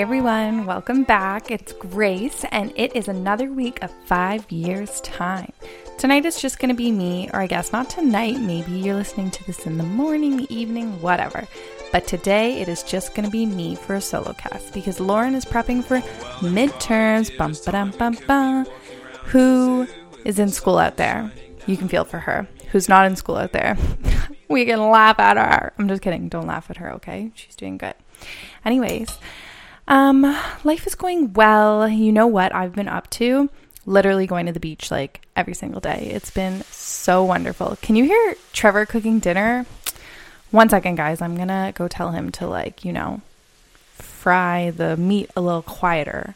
Everyone, welcome back. It's Grace, and it is another week of five years' time. Tonight is just going to be me, or I guess not tonight, maybe you're listening to this in the morning, the evening, whatever. But today it is just going to be me for a solo cast because Lauren is prepping for midterms. Bum, ba-dum, bum, bum. Who is in school out there? You can feel for her. Who's not in school out there? we can laugh at her. I'm just kidding. Don't laugh at her, okay? She's doing good. Anyways, um, life is going well. You know what I've been up to? Literally going to the beach like every single day. It's been so wonderful. Can you hear Trevor cooking dinner? One second, guys. I'm gonna go tell him to, like, you know, fry the meat a little quieter.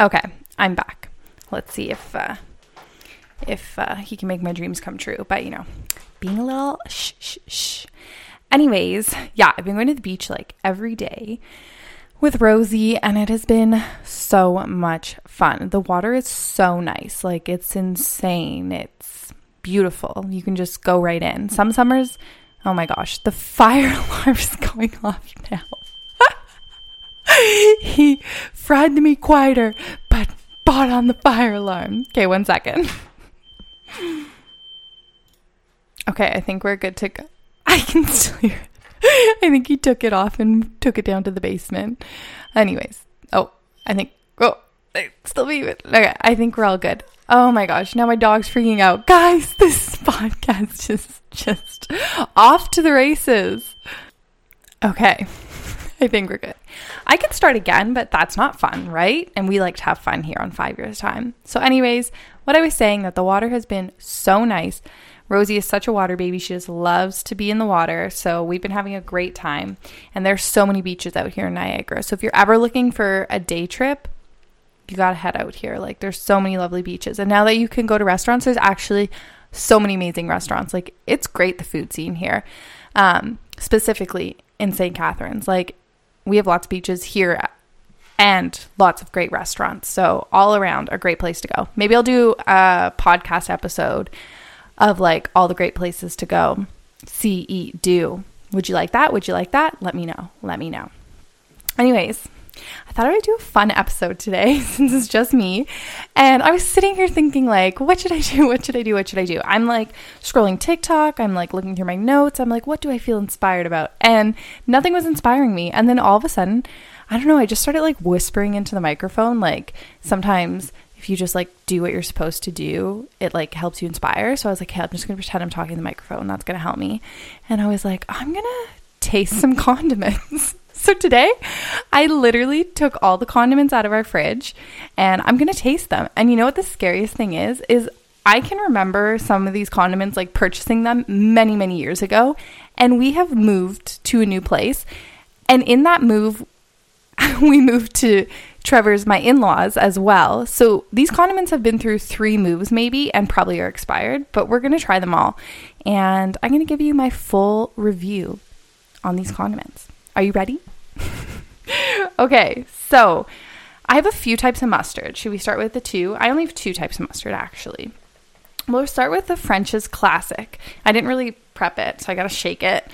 Okay, I'm back. Let's see if uh, if uh, he can make my dreams come true. But you know, being a little shh shh shh. Anyways, yeah, I've been going to the beach like every day with Rosie, and it has been so much fun. The water is so nice, like it's insane. It's beautiful. You can just go right in. Some summers, oh my gosh, the fire alarm is going off now. he fried meat quieter, but bought on the fire alarm. Okay, one second. Okay, I think we're good to go. I can still hear it. I think he took it off and took it down to the basement. Anyways, oh, I think, oh, I still be. Okay, I think we're all good. Oh my gosh, now my dog's freaking out. Guys, this podcast is just off to the races. Okay, I think we're good. I could start again, but that's not fun, right? And we like to have fun here on five years' time. So, anyways, what I was saying that the water has been so nice. Rosie is such a water baby. She just loves to be in the water. So we've been having a great time. And there's so many beaches out here in Niagara. So if you're ever looking for a day trip, you got to head out here. Like there's so many lovely beaches. And now that you can go to restaurants, there's actually so many amazing restaurants. Like it's great the food scene here. Um, specifically in St. Catharines. Like we have lots of beaches here and lots of great restaurants. So all around a great place to go. Maybe I'll do a podcast episode of like all the great places to go, see, eat, do. Would you like that? Would you like that? Let me know. Let me know. Anyways, I thought I would do a fun episode today since it's just me. And I was sitting here thinking, like, what should I do? What should I do? What should I do? I'm like scrolling TikTok. I'm like looking through my notes. I'm like, what do I feel inspired about? And nothing was inspiring me. And then all of a sudden, I don't know, I just started like whispering into the microphone. Like sometimes if you just like do what you're supposed to do, it like helps you inspire. So I was like, hey, I'm just gonna pretend I'm talking to the microphone. That's gonna help me. And I was like, I'm gonna taste some condiments. so today, I literally took all the condiments out of our fridge and I'm gonna taste them. And you know what the scariest thing is? Is I can remember some of these condiments, like purchasing them many, many years ago. And we have moved to a new place. And in that move, we moved to Trevor's my in-laws as well. So these condiments have been through 3 moves maybe and probably are expired, but we're going to try them all. And I'm going to give you my full review on these condiments. Are you ready? okay. So, I have a few types of mustard. Should we start with the two? I only have two types of mustard actually. We'll start with the French's Classic. I didn't really prep it, so I got to shake it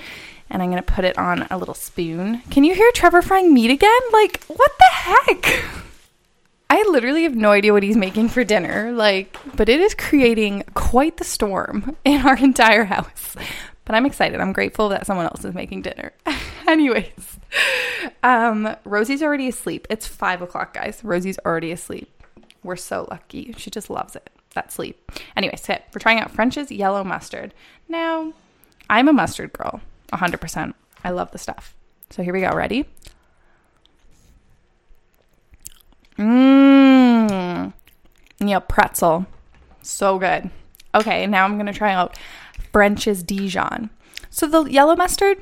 and I'm going to put it on a little spoon. Can you hear Trevor frying meat again? Like, what the heck? I literally have no idea what he's making for dinner, like, but it is creating quite the storm in our entire house. But I'm excited. I'm grateful that someone else is making dinner. Anyways, um, Rosie's already asleep. It's five o'clock, guys. Rosie's already asleep. We're so lucky. She just loves it. That sleep. Anyways, we're trying out French's yellow mustard. Now, I'm a mustard girl. 100%. I love the stuff. So here we go. Ready? Mmm. Yeah, pretzel. So good. Okay, now I'm going to try out French's Dijon. So the yellow mustard,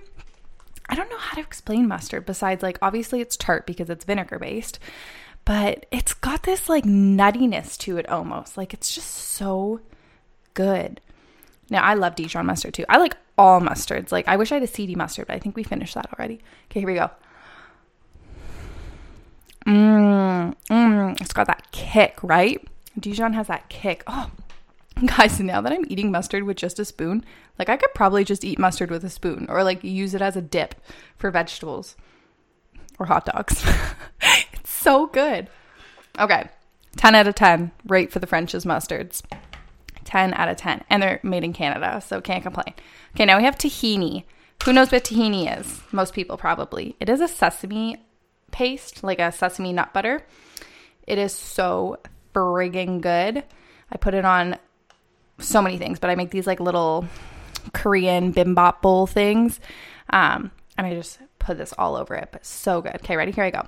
I don't know how to explain mustard besides like obviously it's tart because it's vinegar based, but it's got this like nuttiness to it almost. Like it's just so good. Now I love Dijon mustard too. I like all mustards. Like I wish I had a seedy mustard, but I think we finished that already. Okay, here we go. Mmm, mmm. It's got that kick, right? Dijon has that kick. Oh, guys, now that I'm eating mustard with just a spoon, like I could probably just eat mustard with a spoon or like use it as a dip for vegetables. or hot dogs. it's so good. Okay. 10 out of 10 rate for the French's mustards. 10 out of 10. And they're made in Canada, so can't complain. Okay, now we have tahini. Who knows what tahini is? Most people probably. It is a sesame paste, like a sesame nut butter. It is so frigging good. I put it on so many things, but I make these like little Korean bibimbap bowl things. Um, and I just put this all over it, but so good. Okay, ready? Here I go.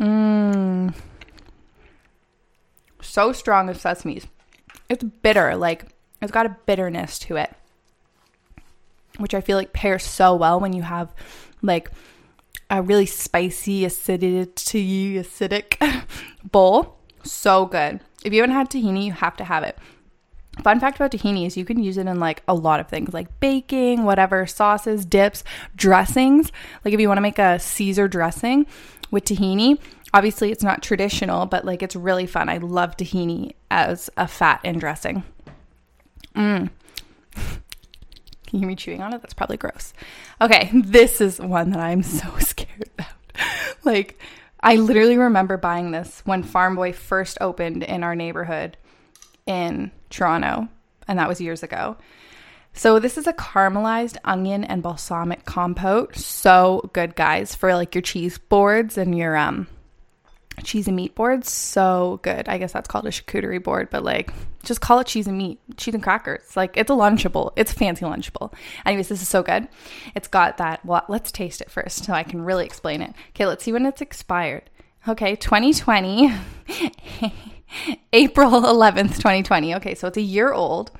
Mmm. So strong of sesames. It's bitter, like it's got a bitterness to it, which I feel like pairs so well when you have like a really spicy acidity acidic bowl. So good. If you haven't had tahini, you have to have it. Fun fact about tahini is you can use it in like a lot of things, like baking, whatever, sauces, dips, dressings. Like if you want to make a Caesar dressing with tahini, obviously it's not traditional, but like it's really fun. I love tahini as a fat in dressing. Mmm. Can you hear me chewing on it? That's probably gross. Okay, this is one that I'm so scared about. like, I literally remember buying this when Farm Boy first opened in our neighborhood in Toronto, and that was years ago. So this is a caramelized onion and balsamic compote. So good, guys, for like your cheese boards and your um cheese and meat boards. So good. I guess that's called a charcuterie board, but like just call it cheese and meat, cheese and crackers. Like it's a lunchable. It's a fancy lunchable. Anyways, this is so good. It's got that. Well, let's taste it first so I can really explain it. Okay, let's see when it's expired. Okay, 2020. April 11th, 2020. Okay, so it's a year old.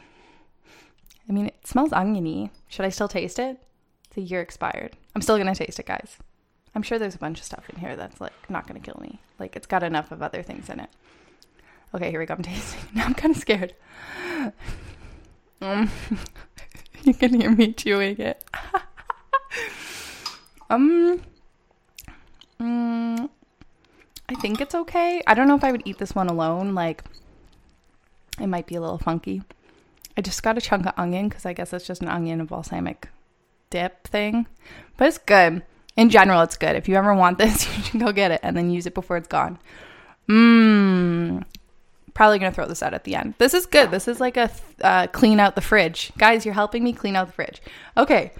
I mean, it smells oniony. Should I still taste it? It's a year expired. I'm still going to taste it, guys. I'm sure there's a bunch of stuff in here that's like not going to kill me. Like it's got enough of other things in it. Okay, here we go. I'm tasting. Now I'm kind of scared. Um, you can hear me chewing it. um, mm, I think it's okay. I don't know if I would eat this one alone. Like, it might be a little funky. I just got a chunk of onion because I guess it's just an onion and balsamic dip thing. But it's good. In general, it's good. If you ever want this, you should go get it and then use it before it's gone. Mmm. Probably gonna throw this out at the end. This is good. This is like a uh, clean out the fridge. Guys, you're helping me clean out the fridge. Okay.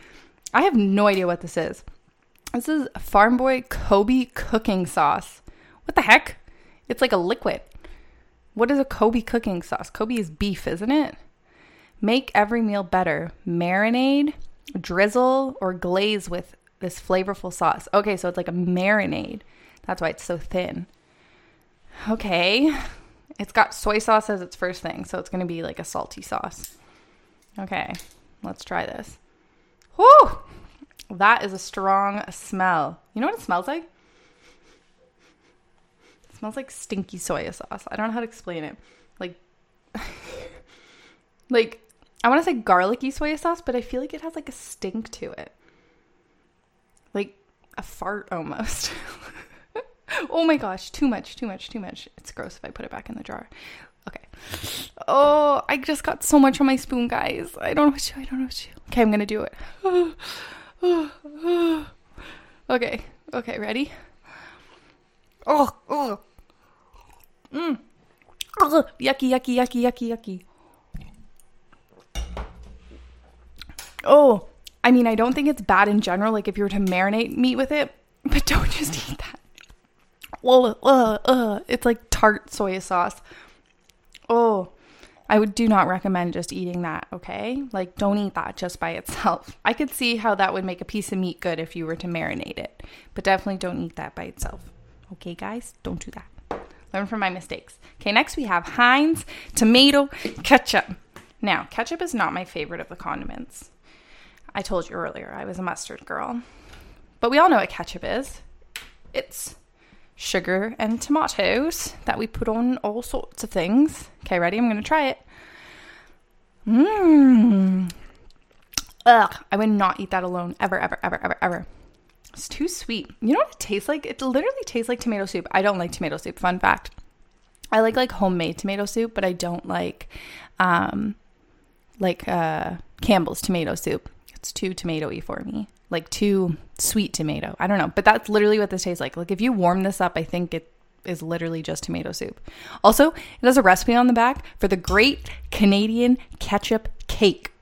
I have no idea what this is. This is Farm Boy Kobe cooking sauce. What the heck? It's like a liquid. What is a Kobe cooking sauce? Kobe is beef, isn't it? Make every meal better. Marinade, drizzle, or glaze with this flavorful sauce. Okay, so it's like a marinade. That's why it's so thin. Okay. It's got soy sauce as its first thing, so it's going to be like a salty sauce. Okay, let's try this. Whoo! That is a strong smell. You know what it smells like? smells like stinky soy sauce. I don't know how to explain it. Like, like I want to say garlicky soy sauce, but I feel like it has like a stink to it, like a fart almost. oh my gosh, too much, too much, too much. It's gross if I put it back in the jar. Okay. Oh, I just got so much on my spoon, guys. I don't know what to. I don't know what to do. Okay, I'm gonna do it. okay. Okay, ready? Oh, oh. Mm. Oh, yucky, yucky, yucky, yucky, yucky. Oh, I mean, I don't think it's bad in general. Like if you were to marinate meat with it, but don't just eat that. Oh, uh, uh, it's like tart soy sauce. Oh, I would do not recommend just eating that, okay? Like, don't eat that just by itself. I could see how that would make a piece of meat good if you were to marinate it, but definitely don't eat that by itself. Okay, guys, don't do that. Learn from my mistakes. Okay, next we have Heinz tomato ketchup. Now, ketchup is not my favorite of the condiments. I told you earlier I was a mustard girl. But we all know what ketchup is it's sugar and tomatoes that we put on all sorts of things. Okay, ready? I'm going to try it. Mmm. Ugh, I would not eat that alone ever, ever, ever, ever, ever. It's too sweet. You know what it tastes like? It literally tastes like tomato soup. I don't like tomato soup. Fun fact. I like like homemade tomato soup, but I don't like um like uh Campbell's tomato soup. It's too tomatoey for me. like too sweet tomato. I don't know, but that's literally what this tastes like. Like if you warm this up, I think it is literally just tomato soup. Also, it has a recipe on the back for the great Canadian ketchup cake.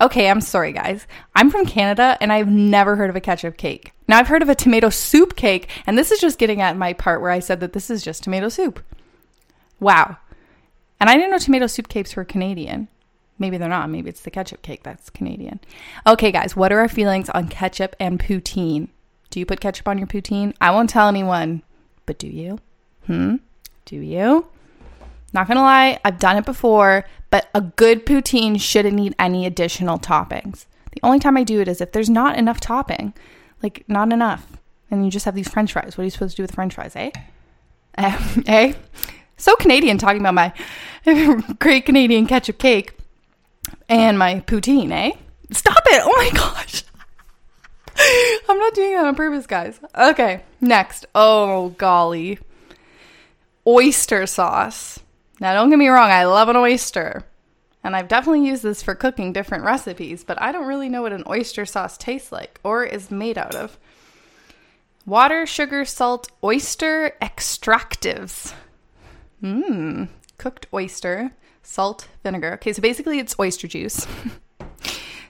Okay, I'm sorry, guys. I'm from Canada and I've never heard of a ketchup cake. Now, I've heard of a tomato soup cake, and this is just getting at my part where I said that this is just tomato soup. Wow. And I didn't know tomato soup cakes were Canadian. Maybe they're not. Maybe it's the ketchup cake that's Canadian. Okay, guys, what are our feelings on ketchup and poutine? Do you put ketchup on your poutine? I won't tell anyone, but do you? Hmm? Do you? Not gonna lie, I've done it before, but a good poutine shouldn't need any additional toppings. The only time I do it is if there's not enough topping, like not enough, and you just have these french fries. What are you supposed to do with french fries, eh? eh? So Canadian talking about my great Canadian ketchup cake and my poutine, eh? Stop it! Oh my gosh. I'm not doing that on purpose, guys. Okay, next. Oh, golly. Oyster sauce. Now, don't get me wrong, I love an oyster. And I've definitely used this for cooking different recipes, but I don't really know what an oyster sauce tastes like or is made out of. Water, sugar, salt, oyster extractives. Mmm. Cooked oyster, salt, vinegar. Okay, so basically it's oyster juice.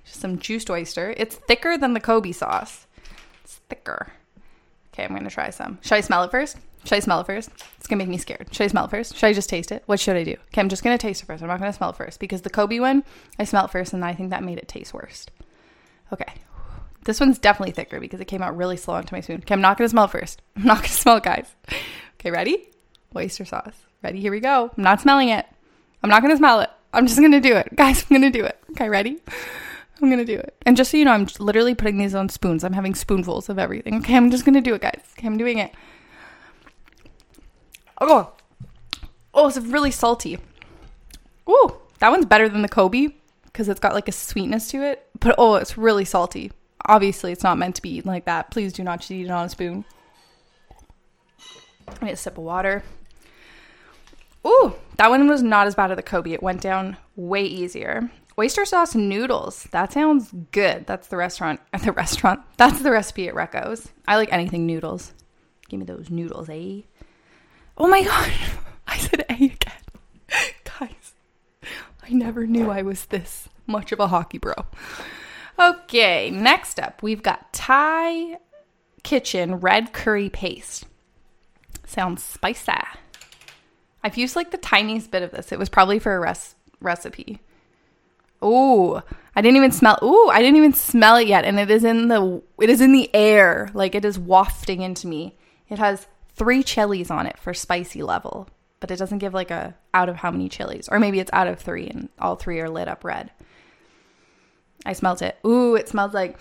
Just some juiced oyster. It's thicker than the Kobe sauce. It's thicker. Okay, I'm gonna try some. Should I smell it first? Should I smell it first? It's gonna make me scared. Should I smell it first? Should I just taste it? What should I do? Okay, I'm just gonna taste it first. I'm not gonna smell it first because the Kobe one, I smelled first and I think that made it taste worse. Okay. This one's definitely thicker because it came out really slow onto my spoon. Okay, I'm not gonna smell it first. I'm not gonna smell it, guys. Okay, ready? Oyster sauce. Ready? Here we go. I'm not smelling it. I'm not gonna smell it. I'm just gonna do it. Guys, I'm gonna do it. Okay, ready? I'm gonna do it. And just so you know, I'm literally putting these on spoons. I'm having spoonfuls of everything. Okay, I'm just gonna do it, guys. Okay, I'm doing it. Oh, oh, it's really salty. Ooh, that one's better than the Kobe because it's got like a sweetness to it. But oh, it's really salty. Obviously, it's not meant to be eaten like that. Please do not eat it on a spoon. I need a sip of water. Ooh, that one was not as bad as the Kobe. It went down way easier. Oyster sauce noodles. That sounds good. That's the restaurant. At the restaurant. That's the recipe at Recco's. I like anything noodles. Give me those noodles, eh? Oh my god. I said A again. Guys, I never knew I was this much of a hockey bro. Okay, next up, we've got Thai Kitchen red curry paste. Sounds spicy. I've used like the tiniest bit of this. It was probably for a res- recipe. Oh, I didn't even smell. Oh, I didn't even smell it yet, and it is in the it is in the air, like it is wafting into me. It has three chilies on it for spicy level, but it doesn't give like a out of how many chilies, or maybe it's out of three, and all three are lit up red. I smelled it. Ooh, it smells like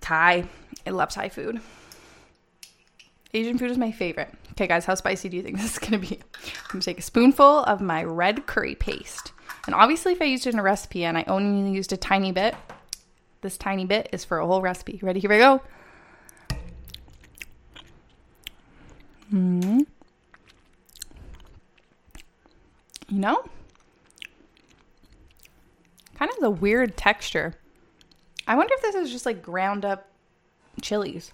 Thai. I love Thai food. Asian food is my favorite. Okay, guys, how spicy do you think this is gonna be? I'm gonna take a spoonful of my red curry paste. And obviously, if I used it in a recipe and I only used a tiny bit, this tiny bit is for a whole recipe. Ready? Here we go. Hmm. You know? Kind of the weird texture. I wonder if this is just like ground up chilies.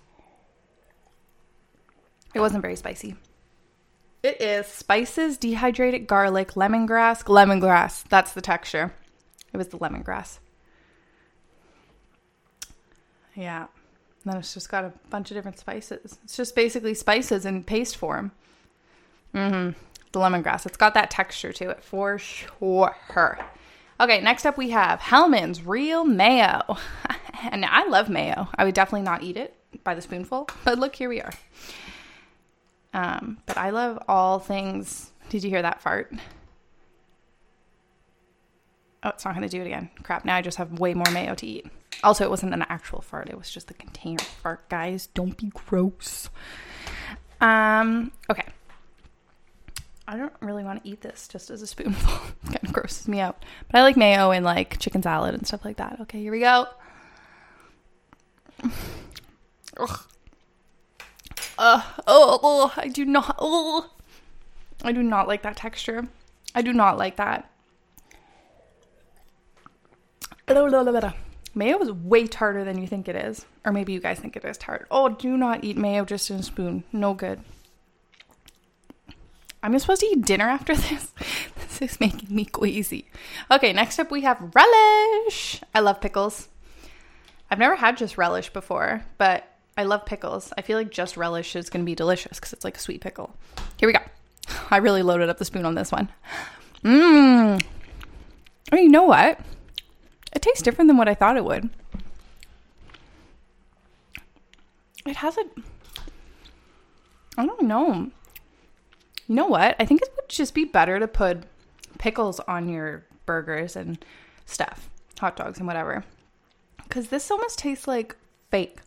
It wasn't very spicy. It is spices, dehydrated garlic, lemongrass, lemongrass. That's the texture. It was the lemongrass. Yeah. And then it's just got a bunch of different spices. It's just basically spices in paste form. Mm-hmm. The lemongrass. It's got that texture to it for sure. Okay, next up we have Hellmann's Real Mayo. and I love mayo. I would definitely not eat it by the spoonful, but look, here we are. Um, but I love all things. Did you hear that fart? Oh, it's not going to do it again. Crap, now I just have way more mayo to eat. Also, it wasn't an actual fart, it was just the container fart, guys. Don't be gross. Um, okay. I don't really want to eat this just as a spoonful. it kind of grosses me out. But I like mayo and like chicken salad and stuff like that. Okay, here we go. Ugh. Uh, oh, oh, I do not. Oh, I do not like that texture. I do not like that. Mayo is way tartar than you think it is. Or maybe you guys think it is tart. Oh, do not eat mayo just in a spoon. No good. I'm supposed to eat dinner after this. this is making me queasy. Okay, next up we have relish. I love pickles. I've never had just relish before, but I love pickles. I feel like just relish is going to be delicious because it's like a sweet pickle. Here we go. I really loaded up the spoon on this one. Mmm. Oh, you know what? It tastes different than what I thought it would. It has a. I don't know. You know what? I think it would just be better to put pickles on your burgers and stuff, hot dogs and whatever. Because this almost tastes like fake.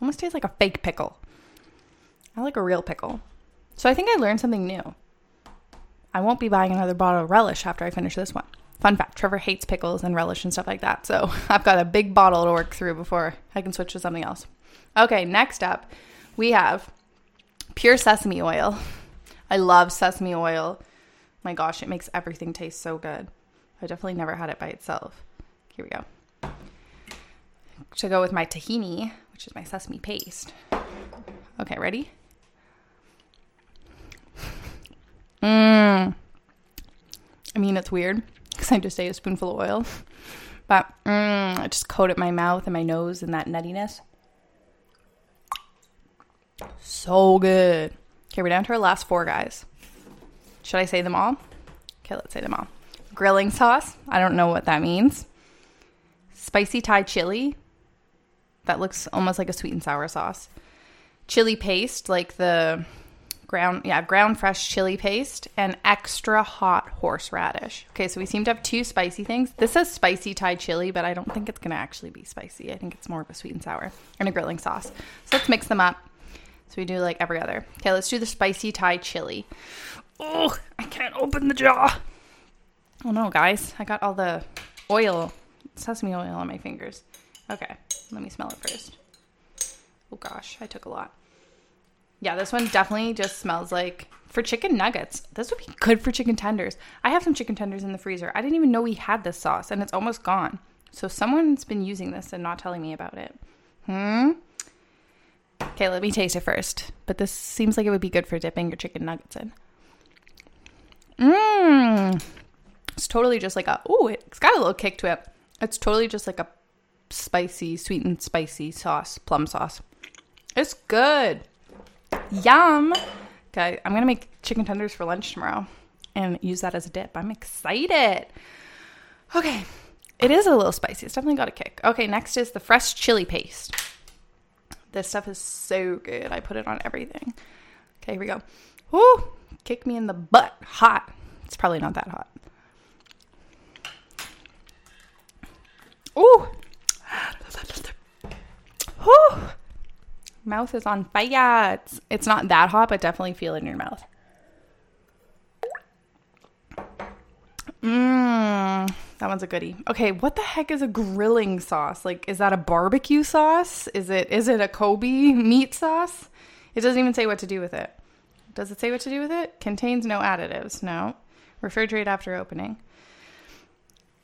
Almost tastes like a fake pickle. I like a real pickle. So I think I learned something new. I won't be buying another bottle of relish after I finish this one. Fun fact Trevor hates pickles and relish and stuff like that. So I've got a big bottle to work through before I can switch to something else. Okay, next up, we have pure sesame oil. I love sesame oil. My gosh, it makes everything taste so good. I definitely never had it by itself. Here we go. To go with my tahini, which is my sesame paste. Okay, ready? Mmm. I mean, it's weird because I just ate a spoonful of oil. But mm, I just coated my mouth and my nose in that nuttiness. So good. Okay, we're down to our last four guys. Should I say them all? Okay, let's say them all. Grilling sauce. I don't know what that means. Spicy Thai chili. That looks almost like a sweet and sour sauce. Chili paste, like the ground yeah ground fresh chili paste and extra hot horseradish. Okay so we seem to have two spicy things. This says spicy thai chili but i don't think it's to actually be spicy. I think it's more of a sweet and sour and a grilling sauce. So let's mix them up. So we do like every other. Okay let's do the spicy thai chili. Oh i can't open the jar oh no guys i got all the oil sesame oil on my fingers okay let me smell it first oh gosh i took a lot yeah, this one definitely just smells like for chicken nuggets. This would be good for chicken tenders. I have some chicken tenders in the freezer. I didn't even know we had this sauce and it's almost gone. So someone's been using this and not telling me about it. Hmm. Okay, let me taste it first. But this seems like it would be good for dipping your chicken nuggets in. Mmm. It's totally just like a, oh, it's got a little kick to it. It's totally just like a spicy, sweet and spicy sauce, plum sauce. It's good. Yum. Okay, I'm gonna make chicken tenders for lunch tomorrow and use that as a dip. I'm excited. Okay, it is a little spicy. It's definitely got a kick. Okay, next is the fresh chili paste. This stuff is so good. I put it on everything. Okay, here we go. Woo! Kick me in the butt. Hot. It's probably not that hot. Ooh! Woo! Mouth is on fire. It's, it's not that hot, but definitely feel it in your mouth. Mmm, that one's a goodie. Okay, what the heck is a grilling sauce? Like, is that a barbecue sauce? Is it is it a Kobe meat sauce? It doesn't even say what to do with it. Does it say what to do with it? Contains no additives. No. Refrigerate after opening.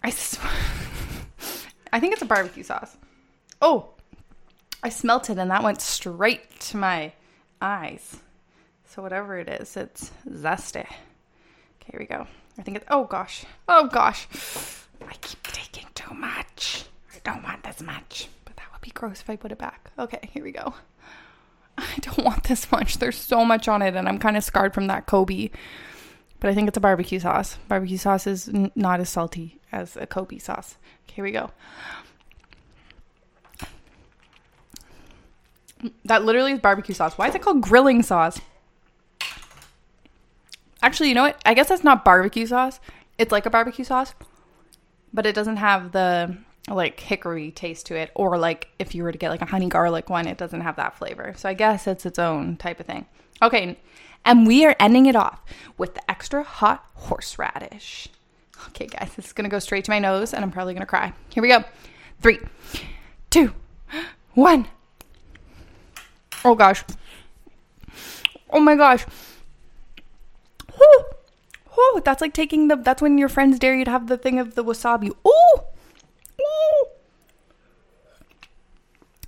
I, sw- I think it's a barbecue sauce. Oh, I smelt it and that went straight to my eyes. So whatever it is, it's zesty. Okay, here we go. I think it's oh gosh. Oh gosh. I keep taking too much. I don't want this much. But that would be gross if I put it back. Okay, here we go. I don't want this much. There's so much on it and I'm kind of scarred from that Kobe. But I think it's a barbecue sauce. Barbecue sauce is n- not as salty as a Kobe sauce. Okay, here we go. That literally is barbecue sauce. Why is it called grilling sauce? Actually, you know what? I guess that's not barbecue sauce. It's like a barbecue sauce, but it doesn't have the like hickory taste to it or like if you were to get like a honey garlic one, it doesn't have that flavor. So I guess it's its own type of thing. Okay, and we are ending it off with the extra hot horseradish. Okay, guys, this is going to go straight to my nose and I'm probably going to cry. Here we go. Three, two, one. 1 Oh gosh. Oh my gosh. Whew. Whew. That's like taking the. That's when your friends dare you to have the thing of the wasabi. Ooh. Ooh.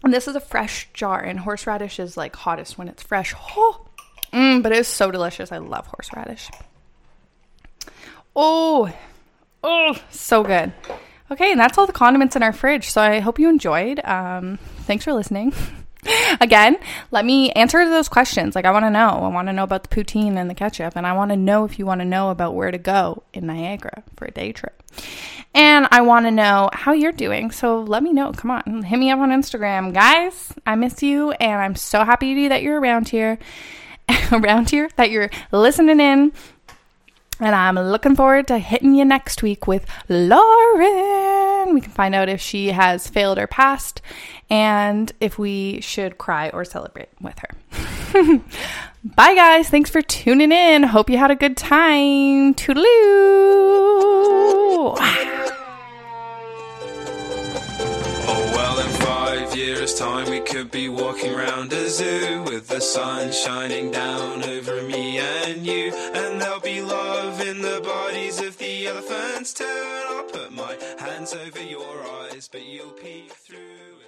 And this is a fresh jar, and horseradish is like hottest when it's fresh. Oh, mm, but it is so delicious. I love horseradish. Oh, oh, so good. Okay, and that's all the condiments in our fridge. So I hope you enjoyed. Um, thanks for listening. Again, let me answer those questions. Like, I want to know. I want to know about the poutine and the ketchup, and I want to know if you want to know about where to go in Niagara for a day trip. And I want to know how you're doing. So let me know. Come on, hit me up on Instagram. Guys, I miss you, and I'm so happy that you're around here. around here, that you're listening in. And I'm looking forward to hitting you next week with Lauren. We can find out if she has failed or passed and if we should cry or celebrate with her. Bye, guys. Thanks for tuning in. Hope you had a good time. Toodaloo. Oh, well, in five years' time, we could be walking around a zoo with the sun shining down over me and you. And there'll be love in the bodies the elephants. And I'll put my hands over your eyes, but you'll peek through.